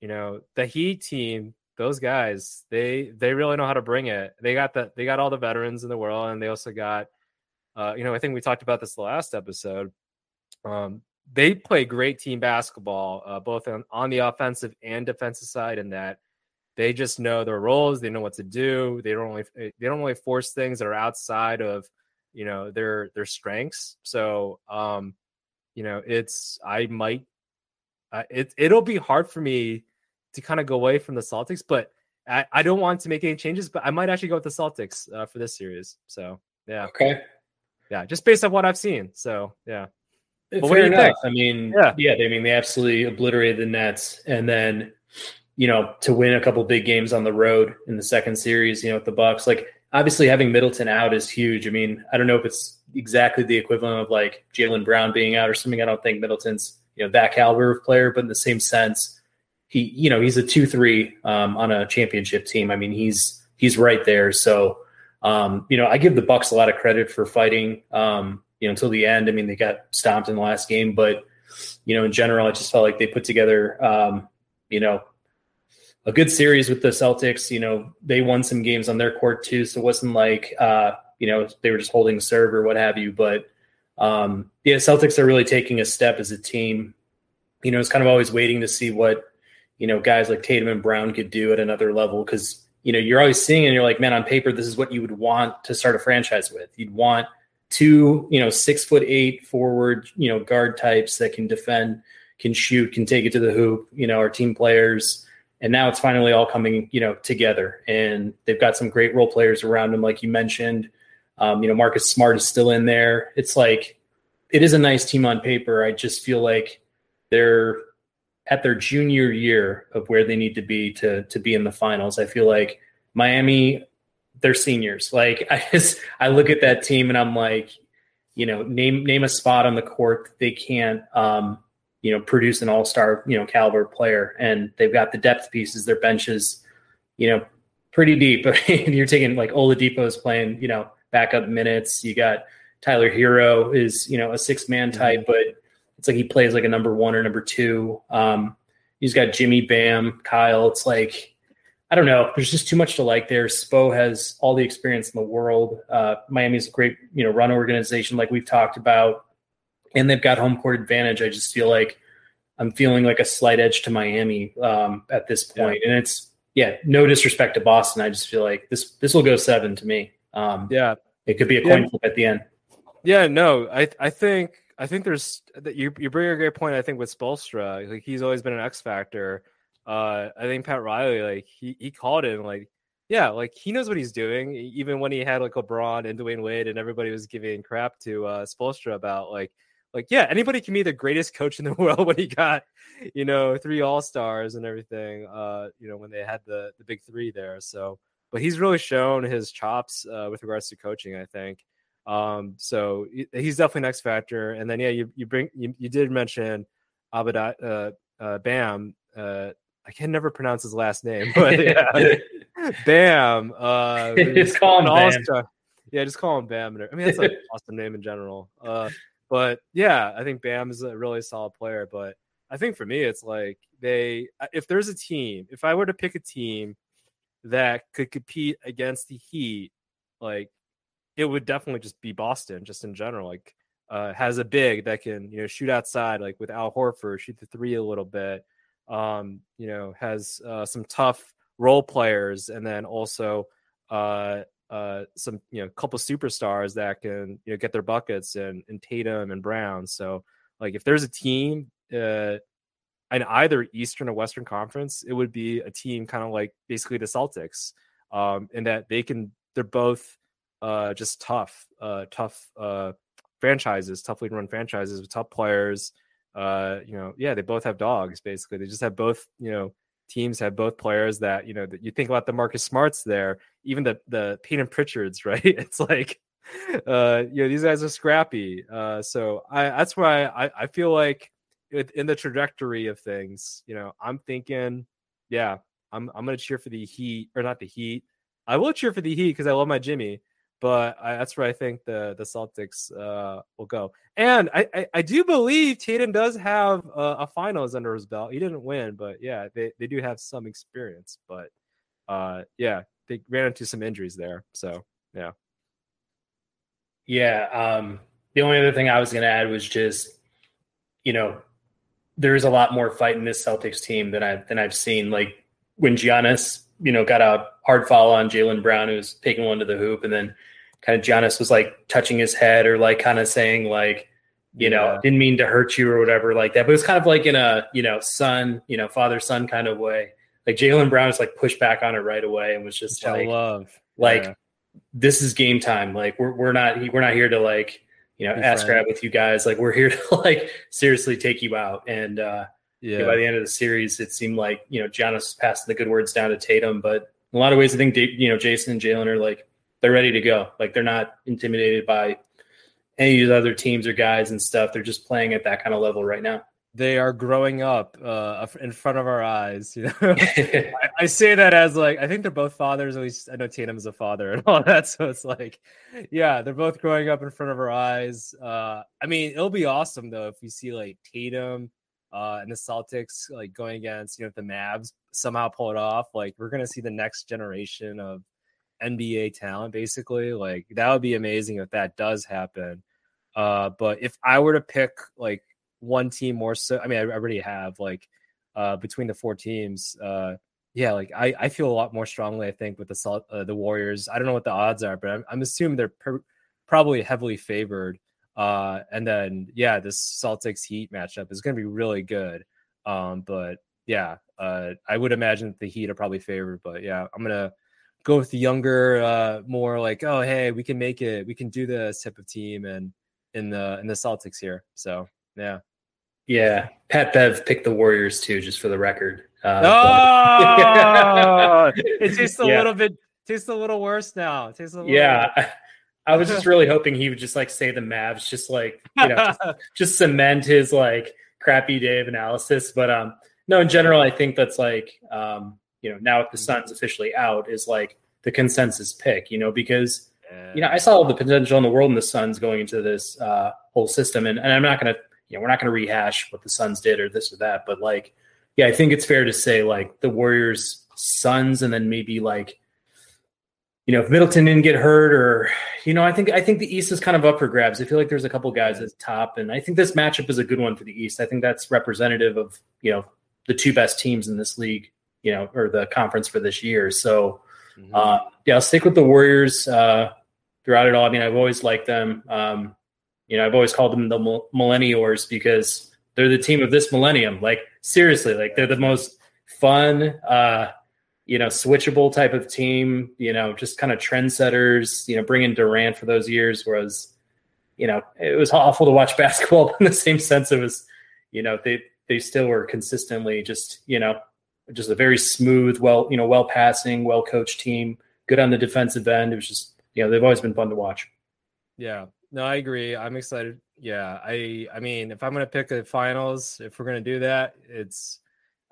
you know, the Heat team, those guys, they they really know how to bring it. They got the they got all the veterans in the world, and they also got, uh, you know, I think we talked about this the last episode. Um, they play great team basketball, uh, both on, on the offensive and defensive side, in that they just know their roles. They know what to do. They don't really they don't really force things that are outside of you know their their strengths. So um, you know, it's I might uh, it it'll be hard for me to kind of go away from the Celtics, but I, I don't want to make any changes, but I might actually go with the Celtics uh, for this series. So yeah, okay, yeah, just based on what I've seen. So yeah. But Fair enough. Think? I mean, yeah, yeah. I mean, they absolutely obliterated the Nets, and then you know to win a couple big games on the road in the second series, you know, with the Bucks. Like obviously having Middleton out is huge. I mean, I don't know if it's exactly the equivalent of like Jaylen Brown being out or something. I don't think Middleton's you know that caliber of player, but in the same sense, he you know he's a two three um, on a championship team. I mean, he's he's right there. So um, you know, I give the Bucks a lot of credit for fighting. Um, you know, until the end. I mean, they got stomped in the last game, but you know, in general, I just felt like they put together, um, you know, a good series with the Celtics. You know, they won some games on their court too, so it wasn't like uh, you know they were just holding serve or what have you. But um, yeah, Celtics are really taking a step as a team. You know, it's kind of always waiting to see what you know guys like Tatum and Brown could do at another level because you know you're always seeing and you're like, man, on paper, this is what you would want to start a franchise with. You'd want two, you know, six foot eight forward, you know, guard types that can defend, can shoot, can take it to the hoop. You know, our team players and now it's finally all coming you know together. And they've got some great role players around them like you mentioned. Um, you know marcus smart is still in there. It's like it is a nice team on paper. I just feel like they're at their junior year of where they need to be to to be in the finals. I feel like miami they're seniors. Like <laughs> i just i look at that team and i'm like you know name name a spot on the court that they can't um you know, produce an all star, you know, caliber player. And they've got the depth pieces, their benches, you know, pretty deep. <laughs> You're taking like Oladipo's playing, you know, backup minutes. You got Tyler Herro is, you know, a six man mm-hmm. type, but it's like he plays like a number one or number two. Um, he's got Jimmy Bam, Kyle. It's like, I don't know. There's just too much to like there. Spo has all the experience in the world. Uh, Miami's a great, you know, run organization, like we've talked about and they've got home court advantage. I just feel like I'm feeling like a slight edge to Miami um, at this point. Yeah. and it's yeah, no disrespect to Boston. I just feel like this this will go seven to me. Um, yeah, it could be a coin yeah. flip at the end. Yeah, no, I I think I think there's you you bring a great point. I think with Spoelstra, like he's always been an X factor. Uh, I think Pat Riley, like he he called him like yeah, like he knows what he's doing. Even when he had like LeBron and Dwyane Wade, and everybody was giving crap to uh, Spoelstra about like like yeah anybody can be the greatest coach in the <laughs> world when he got you know three all stars and everything uh you know when they had the the big three there so but he's really shown his chops uh, with regards to coaching i think um so he's definitely next factor and then yeah you you bring you, you did mention Abada, uh, uh bam uh I can never pronounce his last name, <laughs> but yeah, <laughs> Bam. Uh, just call him Bam. Yeah, just call him Bam. I mean, that's an awesome name in general. Uh, but yeah, I think Bam is a really solid player. But I think for me, it's like they, uh, if there's a team, if I were to pick a team that could compete against the Heat, like it would definitely just be Boston, just in general. Like, uh, has a big that can, you know, shoot outside, like with Al Horford, shoot the three a little bit. Um, you know, has uh, some tough role players, and then also uh, uh, some you know couple superstars that can you know get their buckets and, and Tatum and Brown. So like if there's a team uh, in either Eastern or Western Conference, it would be a team kind of like basically the Celtics, um, in that they can they're both uh, just tough, uh, tough uh, franchises, toughly run franchises with tough players. Uh, you know, yeah, they both have dogs. Basically, they just have both you know teams have both players that you know that you think about the Marcus Smarts there, even the the Payton Pritchards, <laughs> right? It's like uh you know these guys are scrappy. Uh so I that's why I, I feel like in the trajectory of things, you know, I'm thinking, yeah, I'm I'm gonna cheer for the Heat or not the Heat. I will cheer for the Heat because I love my Jimmy, but I, that's where I think the the Celtics uh, will go. And I, I, I do believe Tatum does have a, a, finals under his belt. He didn't win, but yeah, they, they do have some experience. But uh, yeah, they ran into some injuries there. So yeah, yeah. Um, the only other thing I was going to add was just you know there is a lot more fight in this Celtics team than I than I've seen. Like when Giannis, you know, got a hard foul on Jaylen Brown, who's taking one to the hoop, and then kind of Giannis was like touching his head or like kind of saying like, you yeah. know, didn't mean to hurt you or whatever like that. But it was kind of like in a, you know, son, you know, father son kind of way. Like Jaylen Brown was like pushed back on it right away and was just like, love. like, yeah. this is game time. Like we're, we're not, we're not here to like, you know, Be ask grab with you guys. Like we're here to <laughs> like seriously take you out. And, uh, yeah. by the end of the series, it seemed like, you know, Giannis passed the good words down to Tatum, but in a lot of ways, I think, you know, Jayson and Jaylen are like, they're ready to go. Like they're not intimidated by any of these other teams or guys and stuff. They're just playing at that kind of level right now. They are growing up uh, in front of our eyes. You know, <laughs> I, I, say that as like I think they're both fathers. At least I know Tatum's a father and all <laughs> that. So it's like, yeah, they're both growing up in front of our eyes. Uh, I mean, it'll be awesome though if we see like Tatum uh, and the Celtics like going against you know the Mavs somehow pull it off. Like we're gonna see the next generation of NBA talent, basically. Like that would be amazing if that does happen. Uh, but if I were to pick like one team more so, I mean, I, already have like uh, between the four teams. Uh, yeah, like I, I feel a lot more strongly. I think with the uh, the Warriors. I don't know what the odds are, but I'm, I'm assuming they're per- probably heavily favored. Uh, and then yeah, this Celtics Heat matchup is going to be really good. Um, but yeah, uh, I would imagine the Heat are probably favored. But yeah, I'm gonna go with the younger, uh, more like, oh hey, we can make it, we can do this type of team, and in the in the Celtics here. So yeah, yeah. Pat Bev picked the Warriors too, just for the record. Uh, oh, <laughs> it tastes a yeah. little bit, tastes a little worse now. It tastes a little yeah. <laughs> I was just really hoping he would just like say the Mavs, just like you know, just, <laughs> just cement his like crappy day of analysis. But um, no, in general, I think that's like um, you know, now if the Suns officially out is like the consensus pick, you know, because you know, I saw all the potential in the world in the Suns going into this uh, whole system, and, and I'm not gonna, you know, we're not gonna rehash what the Suns did or this or that, but like, yeah, I think it's fair to say like the Warriors, Suns, and then maybe like, you know, if Middleton didn't get hurt, or you know, I think I think the East is kind of up for grabs. I feel like there's a couple guys at the top, and I think this matchup is a good one for the East. I think that's representative of you know the two best teams in this league you know, or the conference for this year. So, mm-hmm. uh, yeah, I'll stick with the Warriors uh, throughout it all. I mean, I've always liked them. Um, you know, I've always called them the millennials because they're the team of this millennium. Like seriously, like they're the most fun, uh, you know, switchable type of team. You know, just kind of trendsetters. You know, bringing Durant for those years was, you know, it was awful to watch <laughs> basketball in the same sense it was, you know, they they still were consistently just you know just a very smooth, well, you know, well passing, well coached team, good on the defensive end. It was just, you know, they've always been fun to watch. Yeah. No, I agree. I'm excited. Yeah. I I mean, if I'm gonna pick the finals, if we're gonna do that, it's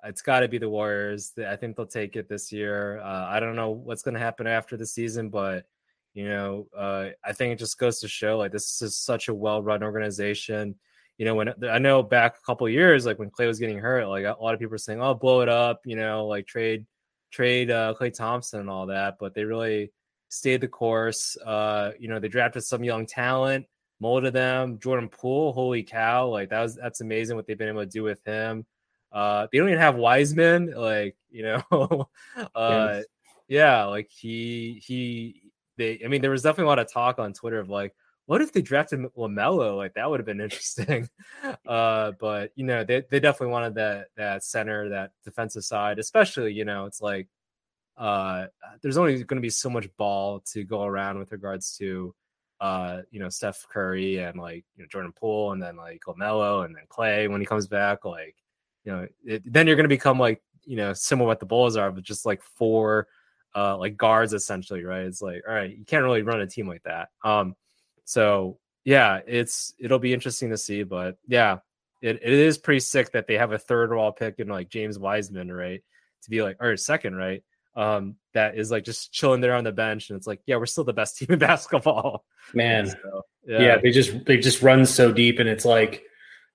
it's got to be the Warriors. I think they'll take it this year. Uh, I don't know what's to happen after the season, but you know, uh, I think it just goes to show like this is such a well-run organization you know, when I know back a couple years, like when Klay was getting hurt, like a lot of people were saying, "Oh, blow it up," you know, like trade trade uh, Klay Thompson and all that. But they really stayed the course. Uh, you know, they drafted some young talent, molded them. Jordan Poole, holy cow, like that was that's amazing what they've been able to do with him. Uh, they don't even have Wiseman, like you know, <laughs> uh, yes. yeah, like he he they. I mean, there was definitely a lot of talk on Twitter of like, what if they drafted LaMelo? Like that would have been <laughs> interesting. uh, but you know, they, they definitely wanted that that center, that defensive side, especially, you know, it's like uh there's only going to be so much ball to go around with regards to uh, you know, Steph Curry and like you know Jordan Poole and then like LaMelo and then Klay when he comes back, like you know, it, then you're going to become like you know, similar what the Bulls are, but just like four uh like guards essentially, right? It's like, all right, you can't really run a team like that. Um, so yeah, it's it'll be interesting to see, but yeah, it, it is pretty sick that they have a third overall pick in like James Wiseman, right? To be like or second, right? Um, that is like just chilling there on the bench, and it's like, yeah, we're still the best <laughs> team in basketball. Man, so, yeah. yeah, they just they just run so deep, and it's like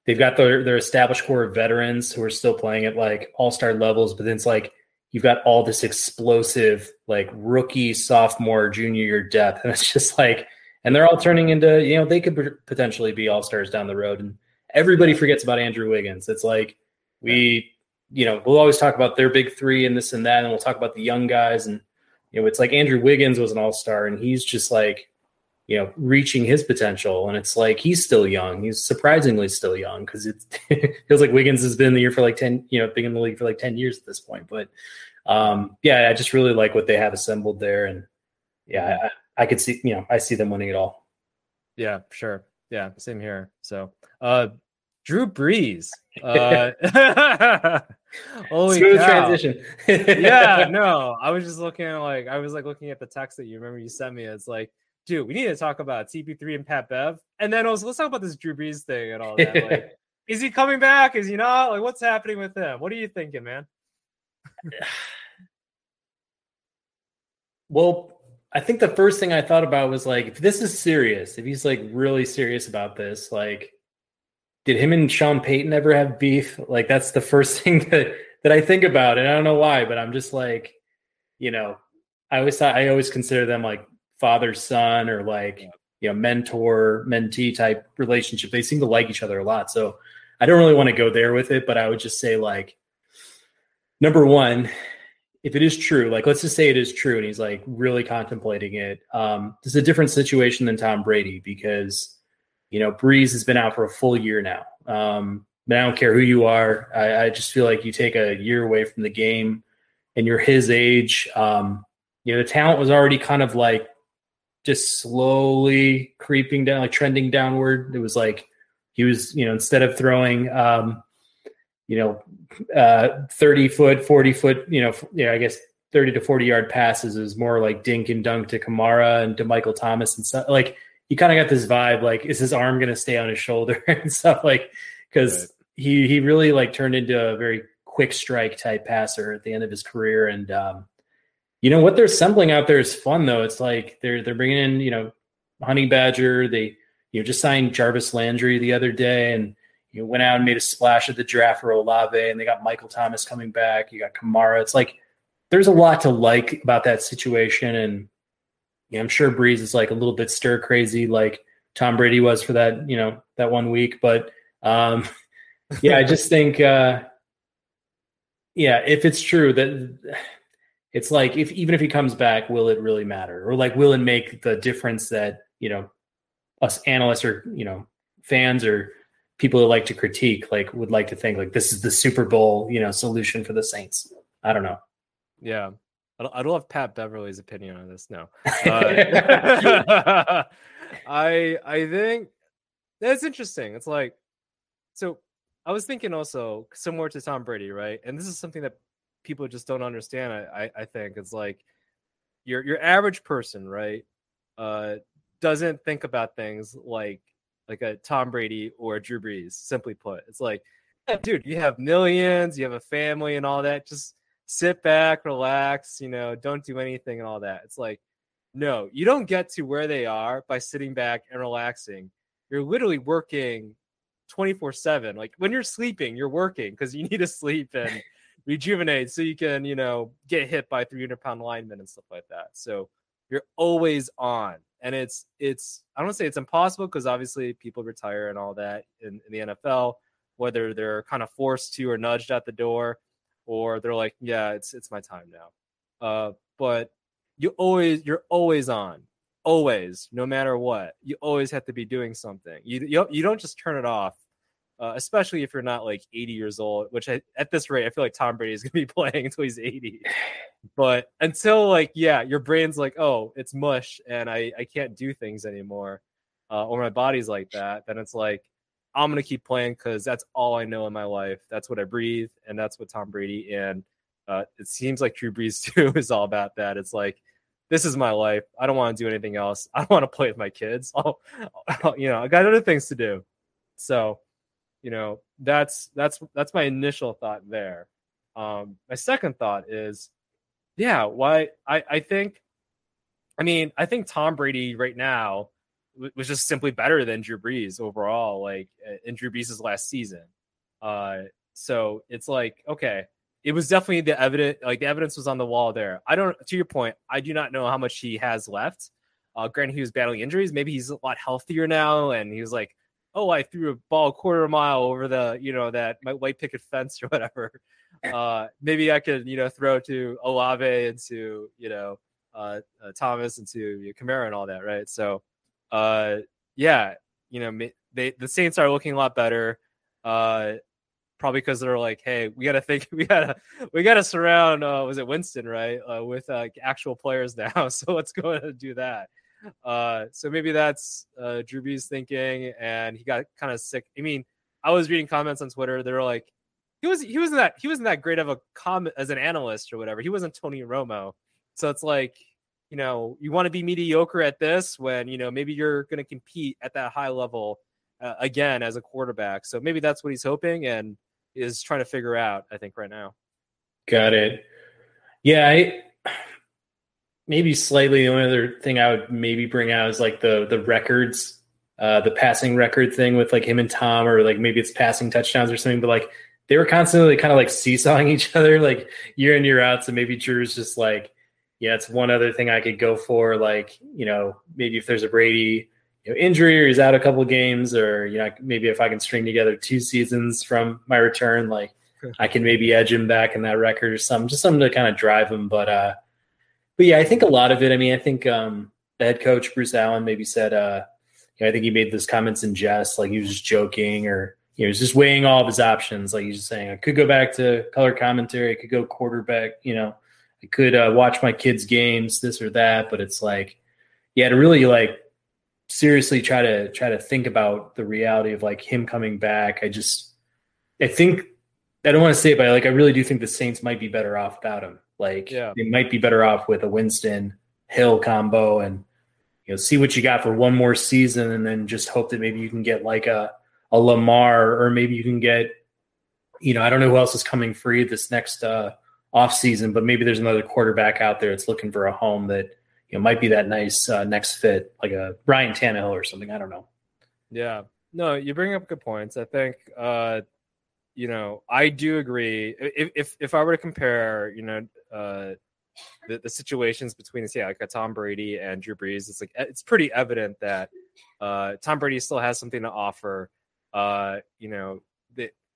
they've got their their established core of veterans who are still playing at like all star levels, but then it's like you've got all this explosive like rookie, sophomore, junior year depth, and it's just like, and they're all turning into you know they could potentially be all stars down the road, and everybody forgets about Andrew Wiggins. It's like we, you know, we'll always talk about their big three and this and that, and we'll talk about the young guys, and you know, it's like Andrew Wiggins was an all star, and he's just like you know reaching his potential. And it's like he's still young. He's surprisingly still young because it <laughs> feels like wiggins has been in the year for like 10 you know been in the league for like 10 years at this point. But um yeah i just really like what they have assembled there. And yeah i, I could see you know i see them winning it all yeah sure yeah same here so uh drew brees uh <laughs> Holy Smooth cow. transition. yeah, <laughs> no, I was just looking at like I was like looking at the text that you remember you sent me. It's like dude, we need to talk about CP3 and Pat Bev. And then also let's talk about this Drew Brees thing and all that. Like, <laughs> is he coming back? Is he not? Like, what's happening with him? What are you thinking, man? <sighs> well, I think the first thing I thought about was like, if this is serious, if he's like really serious about this, like, did him and Sean Payton ever have beef? Like, that's the first <laughs> thing that that I think about, and I don't know why, but I'm just like, you know, I always thought I always consider them like father son or like yeah. you know mentor mentee type relationship they seem to like each other a lot so i don't really want to go there with it but i would just say like number one if it is true like let's just say it is true and he's like really contemplating it um this is a different situation than tom brady because you know brees has been out for a full year now. Um but i don't care who you are. I, I just feel like you take a year away from the game and you're his age. Um you know the talent was already kind of like just slowly creeping down, like trending downward. It was like he was, you know, instead of throwing, um, you know, uh, 30 foot, 40 foot, you know, yeah, I guess 30 to 40 yard passes is more like dink and dunk to Kamara and to Michael Thomas and stuff. Like you kind of got this vibe, like, is his arm going to stay on his shoulder <laughs> and stuff like, cause right. he, he really like turned into a very quick strike type passer at the end of his career. And, um, you know what they're assembling out there is fun though. It's like they're they're bringing in you know Honey Badger. They you know just signed Jarvis Landry the other day, and you know, went out and made a splash at the draft for Olave, and they got Michael Thomas coming back. You got Kamara. It's like there's a lot to like about that situation, and yeah, I'm sure Brees is like a little bit stir crazy, like Tom Brady was for that you know that one week. But um, <laughs> yeah, I just think uh, yeah, if it's true that it's like if even if he comes back, will it really matter? Or like will it make the difference that, you know, us analysts or, you know, fans or people who like to critique like would like to think like this is the Super Bowl, you know, solution for the Saints. I don't know. Yeah. I don't love Pat Beverley's opinion on this. No, <laughs> uh, <laughs> I I think that's interesting. It's like so. I was thinking also similar to Tom Brady, right? And this is something that people just don't understand. I, I think it's like your your average person, right? Uh, doesn't think about things like like a Tom Brady or Drew Brees. Simply put, it's like, <laughs> dude, you have millions, you have a family, and all that. Just sit back, relax. You know, don't do anything and all that. It's like, no, you don't get to where they are by sitting back and relaxing. You're literally working 24 7 like when you're sleeping you're working because you <laughs> need to sleep and rejuvenate so you can, you know, get hit by 300 pound linemen and stuff like that. So you're always on. And it's, it's, I don't say it's impossible because obviously people retire and all that in, in the NFL, whether they're kind of forced to or nudged at the door or they're like, yeah, it's, it's my time now. Uh, but you always, you're always on always, no matter what. You always have to be doing something. You you, you don't just turn it off uh, especially if you're not like 80 years old, which I, at this rate, I feel like Tom Brady is going to be <laughs> playing until he's 80. But until like, yeah, your brain's like, oh, it's mush and I, I can't do things anymore, uh, or my body's like that, then it's like, I'm to keep playing because that's all I know in my life. That's what I breathe. And that's what Tom Brady and uh, it seems like Drew Brees <laughs> too is all about that. It's like this is my life. I don't want to do anything else. I don't want to play with my kids. <laughs> I'll, I'll, you know, I got other things to do. So, you know, that's that's that's my initial thought there. Um, my second thought is, yeah, why I I think, I mean, I think Tom Brady right now was just simply better than Drew Brees overall, like in Drew Brees' last season. Uh, so it's like, okay, it was definitely the evidence, like the evidence was on the wall there. I don't, to your point, I do not know how much he has left. Uh, granted, he was battling injuries. Maybe he's a lot healthier now, and he was like, "Oh, I threw a ball a quarter mile over the, you know, that my white picket fence <laughs> or whatever." Uh, maybe I could, you know, throw to Olave and to, you know, uh, uh, Thomas and to you know, Kamara and all that, right? So, uh, yeah, you know, they the Saints are looking a lot better. Uh, probably because they're like, hey, we gotta think, <laughs> we gotta, we gotta surround. Uh, was it Winston, right, uh, with uh, actual players now? <laughs> So let's go and do that. Uh, so maybe that's uh, Drew Brees' thinking, and he got kind of sick. I mean, I was reading comments on Twitter. They were like, he was he wasn't that he wasn't that great of a comment as an analyst or whatever. He wasn't Tony Romo. So it's like, you know, you want to be mediocre at this when you know maybe you're going to compete at that high level uh, again as a quarterback. So maybe that's what he's hoping and is trying to figure out. I think right now. Got it. Yeah, I, maybe slightly. The only other thing I would maybe bring out is like the the records, uh, the passing record thing with like him and Tom, or like maybe it's passing touchdowns or something. But like they were constantly kind of like seesawing each other like year in year out. So maybe Drew's just like, yeah, it's one other thing I could go for. Like you know, maybe if there's a Brady you know, injury or he's out a couple of games, or you know, maybe if I can string together two seasons from my return, like I can maybe edge him back in that record or something, just something to kind of drive him. But uh, but yeah, I think a lot of it. I mean, I think um, the head coach Bruce Allen maybe said, uh, you know, I think he made those comments in jest, like he was just joking, or you know, he's just weighing all of his options. Like he's just saying, I could go back to color commentary, I could go quarterback, you know, I could uh, watch my kids' games, this or that. But it's like, yeah, to really like seriously try to try to think about the reality of like him coming back. I just I think I don't want to say it, but like I really do think the Saints might be better off without him. Like yeah. they might be better off with a Winston Hill combo and you know see what you got for one more season and then just hope that maybe you can get like a a Lamar or maybe you can get you know I don't know who else is coming free this next uh off season, but maybe there's another quarterback out there that's looking for a home that you know might be that nice uh, next fit, like a Ryan Tannehill or something. I don't know. Yeah, no, you bring up good points. I think uh, you know I do agree. If if, if I were to compare, you know, uh, the, the situations between say like a Tom Brady and Drew Brees, it's like it's pretty evident that uh, Tom Brady still has something to offer. Uh, you know,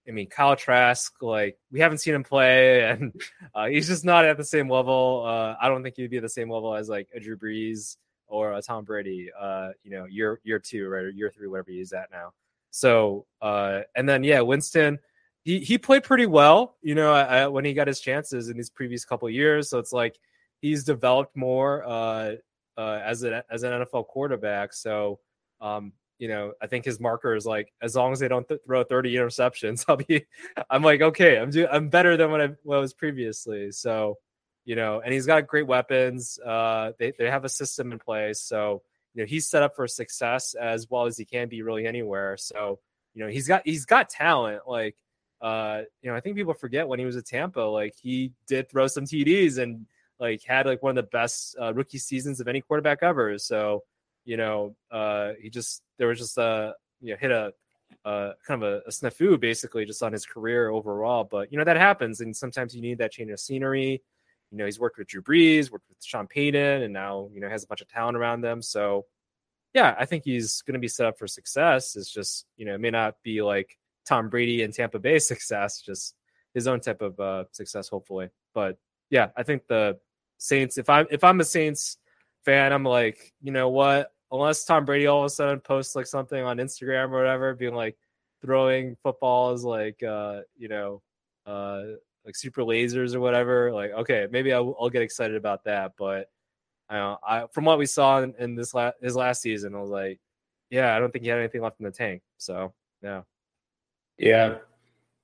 I mean, Kyle Trask, like we haven't seen him play, <laughs> and uh, he's just not at the same level. Uh, I don't think he'd be at the same level as like a Drew Brees or a Tom Brady. Uh, you know, year year two, right, or year three, whatever he's at now. So, uh, and then yeah, Winston, he he played pretty well. You know, I, I, when he got his chances in these previous couple years. So it's like he's developed more uh, uh, as an as an NFL quarterback. So um, you know, I think his marker is like as long as they don't th- throw 30 interceptions, <laughs> I'll be. <laughs> I'm like, okay, I'm do- I'm better than what I was previously. So, you know, and he's got great weapons. Uh, they they have a system in place, so you know he's set up for success as well as he can be really anywhere. So, you know, he's got he's got talent. Like, uh, you know, I think people forget when he was at Tampa, like he did throw some TDs and like had like one of the best uh, rookie seasons of any quarterback ever. So you know, uh, he just there was just a you know hit a kind of a, a snafu basically just on his career overall. But you know that happens, and sometimes you need that change of scenery. You know, he's worked with Drew Brees, worked with Sean Payton, and now you know has a bunch of talent around them. So yeah, I think he's going to be set up for success. It's just you know it may not be like Tom Brady and Tampa Bay <laughs> success, just his own type of uh, success, hopefully. But yeah, I think the Saints. If I'm if I'm a Saints fan, I'm like, you know what? unless Tom Brady all of a sudden posts like something on Instagram or whatever, being like throwing footballs like uh, you know, uh like super lasers or whatever, like okay, maybe I'll, I'll get excited about that. But I know, I from what we saw in, in this last his last season, I was like, yeah, I don't think he had anything left in the tank. So yeah, yeah,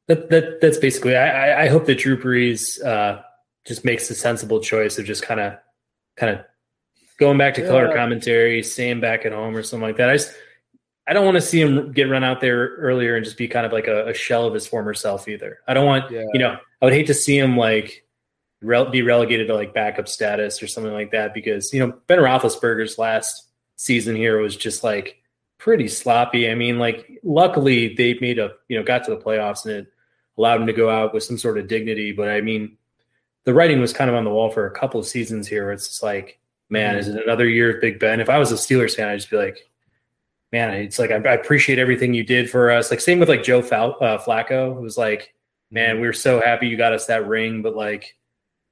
that that that's basically. I I hope that Drew Brees uh, just makes the sensible choice of just kind of kind of going back to yeah. color commentary, staying back at home or something like that. I just I don't want to see him get run out there earlier and just be kind of like a, a shell of his former self either. I don't want yeah. you know I would hate to see him like be relegated to like backup status or something like that because you know Ben Roethlisberger's last season here was just like pretty sloppy. I mean, like luckily they made a you know got to the playoffs and it allowed him to go out with some sort of dignity. But I mean, the writing was kind of on the wall for a couple of seasons here. it's just like, man, mm-hmm. is it another year of Big Ben? If I was a Steelers fan, I'd just be like, man, it's like I, I appreciate everything you did for us. Like same with like Joe Fal- uh, Flacco, it was like, man, mm-hmm. we were so happy you got us that ring, but like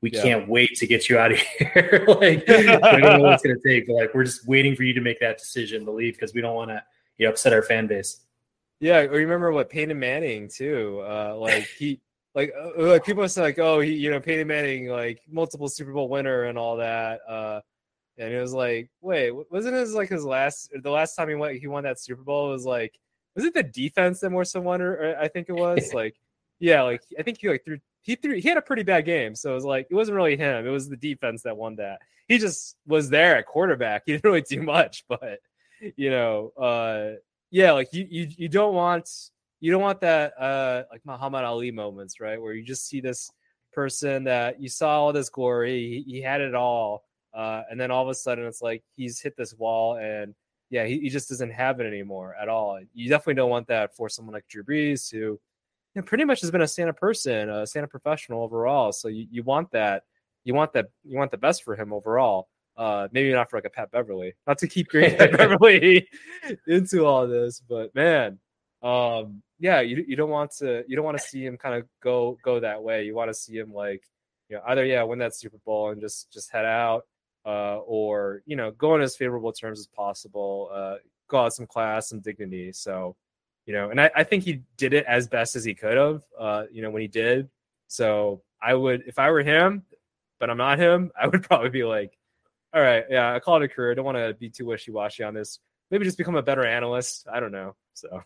we yeah. can't wait to get you out of <laughs> here. <laughs> like, I don't know what it's going to take, but like, we're just waiting for you to make that decision to leave because we don't want to you know, upset our fan base. Yeah, or remember what Peyton Manning too. Uh, like he, like, uh, like people say like, oh, he, you know, Peyton Manning, like multiple Super Bowl winner and all that. Uh, and it was like, wait, wasn't his like his last, the last time he went, he won that Super Bowl was like, was it the defense that more so won? Or I think it was <laughs> like, yeah, like I think he like threw he threw he had a pretty bad game. So it was like it wasn't really him. It was the defense that won that. He just was there at quarterback. He <laughs> didn't really do much, but you know, uh yeah, like you you you don't want you don't want that uh like Muhammad Ali moments, right? Where you just see this person that you saw all this glory, he, he had it all, uh, and then all of a sudden it's like he's hit this wall and yeah, he, he just doesn't have it anymore at all. You definitely don't want that for someone like Drew Brees who you know, pretty much has been a Santa person, a Santa professional overall. So you, you want that, you want that, you want the best for him overall. Uh, maybe not for like a Pat Beverley, not to keep Green Pat <laughs> Beverley <laughs> into all this, but man, um, yeah, you you don't want to you don't want to see him kind of go go that way. You want to see him like, you know, either yeah, win that Super Bowl and just just head out, uh, or you know, go on as favorable terms as possible. Uh, go out some class, some dignity. So you know, and I, I think he did it as best as he could have, uh, you know, when he did. So I would, if I were him, but I'm not him, <laughs> I would probably be like, all right, yeah, I call it a career. I don't want to be too wishy washy on this. Maybe just become a better analyst. I don't know. <laughs> So,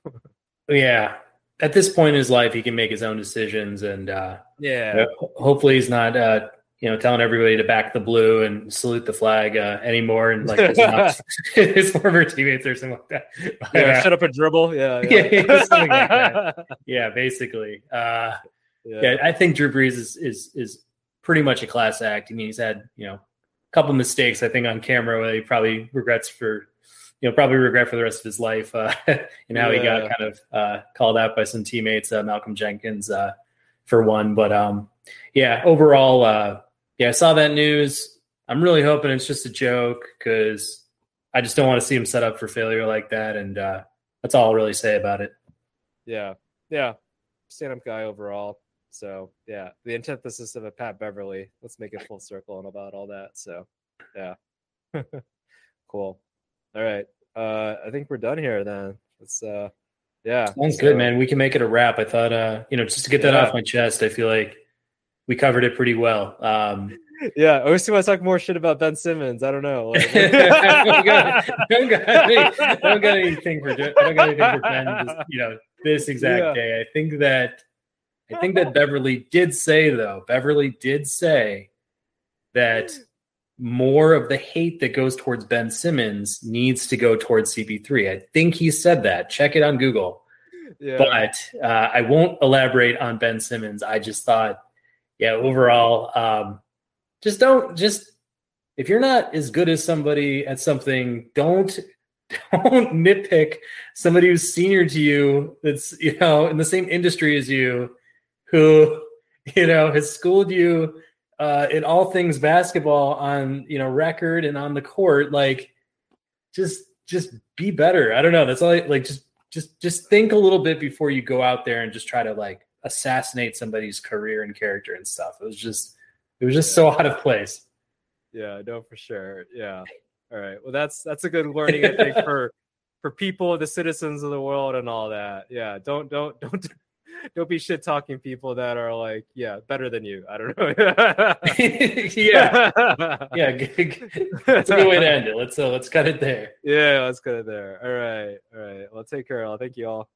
yeah, at this point in his life, he can make his own decisions, and uh, yeah, hopefully he's not uh, you know, telling everybody to back the blue and salute the flag uh, anymore, and like <laughs> <laughs> his, former teammates or something like that. <laughs> Yeah, uh, shut up and dribble. Yeah, yeah, yeah, like yeah basically. Uh, yeah. yeah. I think Drew Brees is is is pretty much a class act. I mean, he's had you know a couple of mistakes. I think on camera where he probably regrets for you know probably regret for the rest of his life uh, and how yeah. he got kind of uh, called out by some teammates, uh, Malcolm Jenkins uh, for one. But um, yeah, overall, uh, yeah, I saw that news. I'm really hoping it's just a joke because I just don't want to see him set up for failure like that. And uh, that's all I'll really say about it. Yeah. Yeah. Stand up guy overall. So, yeah, the antithesis of a Pat Beverley. Let's make it full circle and about all that. So, yeah. <laughs> cool. All right. Uh, I think we're done here then. It's, uh, yeah. Sounds so, good, man. We can make it a wrap. I thought, uh, you know, just to get that yeah. off my chest, I feel like we covered it pretty well. Um, yeah, I you want to talk more shit about Ben Simmons. I don't know. <laughs> Like, don't, got, don't, got <laughs> any, don't got anything for I don't got anything for Ben. Just, you know, this exact yeah. day. I think that I think that Beverley did say though. Beverley did say that more of the hate that goes towards Ben Simmons needs to go towards CP3. I think he said that. Check it on Google. Yeah. But uh, I won't elaborate on Ben Simmons. I just thought yeah, overall, um, just don't just if you're not as good as somebody at something, don't <laughs> don't nitpick somebody who's senior to you that's you know in the same industry as you who <laughs> you know has schooled you uh, in all things basketball on you know record and on the court like just just be better. I don't know. That's all I, like just just just think a little bit before you go out there and just try to like assassinate somebody's career and character and stuff. It was just it was just yeah. so out of place. Yeah, no, for sure. Yeah. All right. Well, that's that's a good learning, I think, for <laughs> for people, the citizens of the world, and all that. Yeah. Don't don't <laughs> don't don't be shit talking people that are like, yeah, better than you. I don't know. <laughs> yeah, yeah. That's a good way to end it. Let's uh, let's cut it there. Yeah, let's cut it there. All right, all right. Well, take care. I'll thank you all.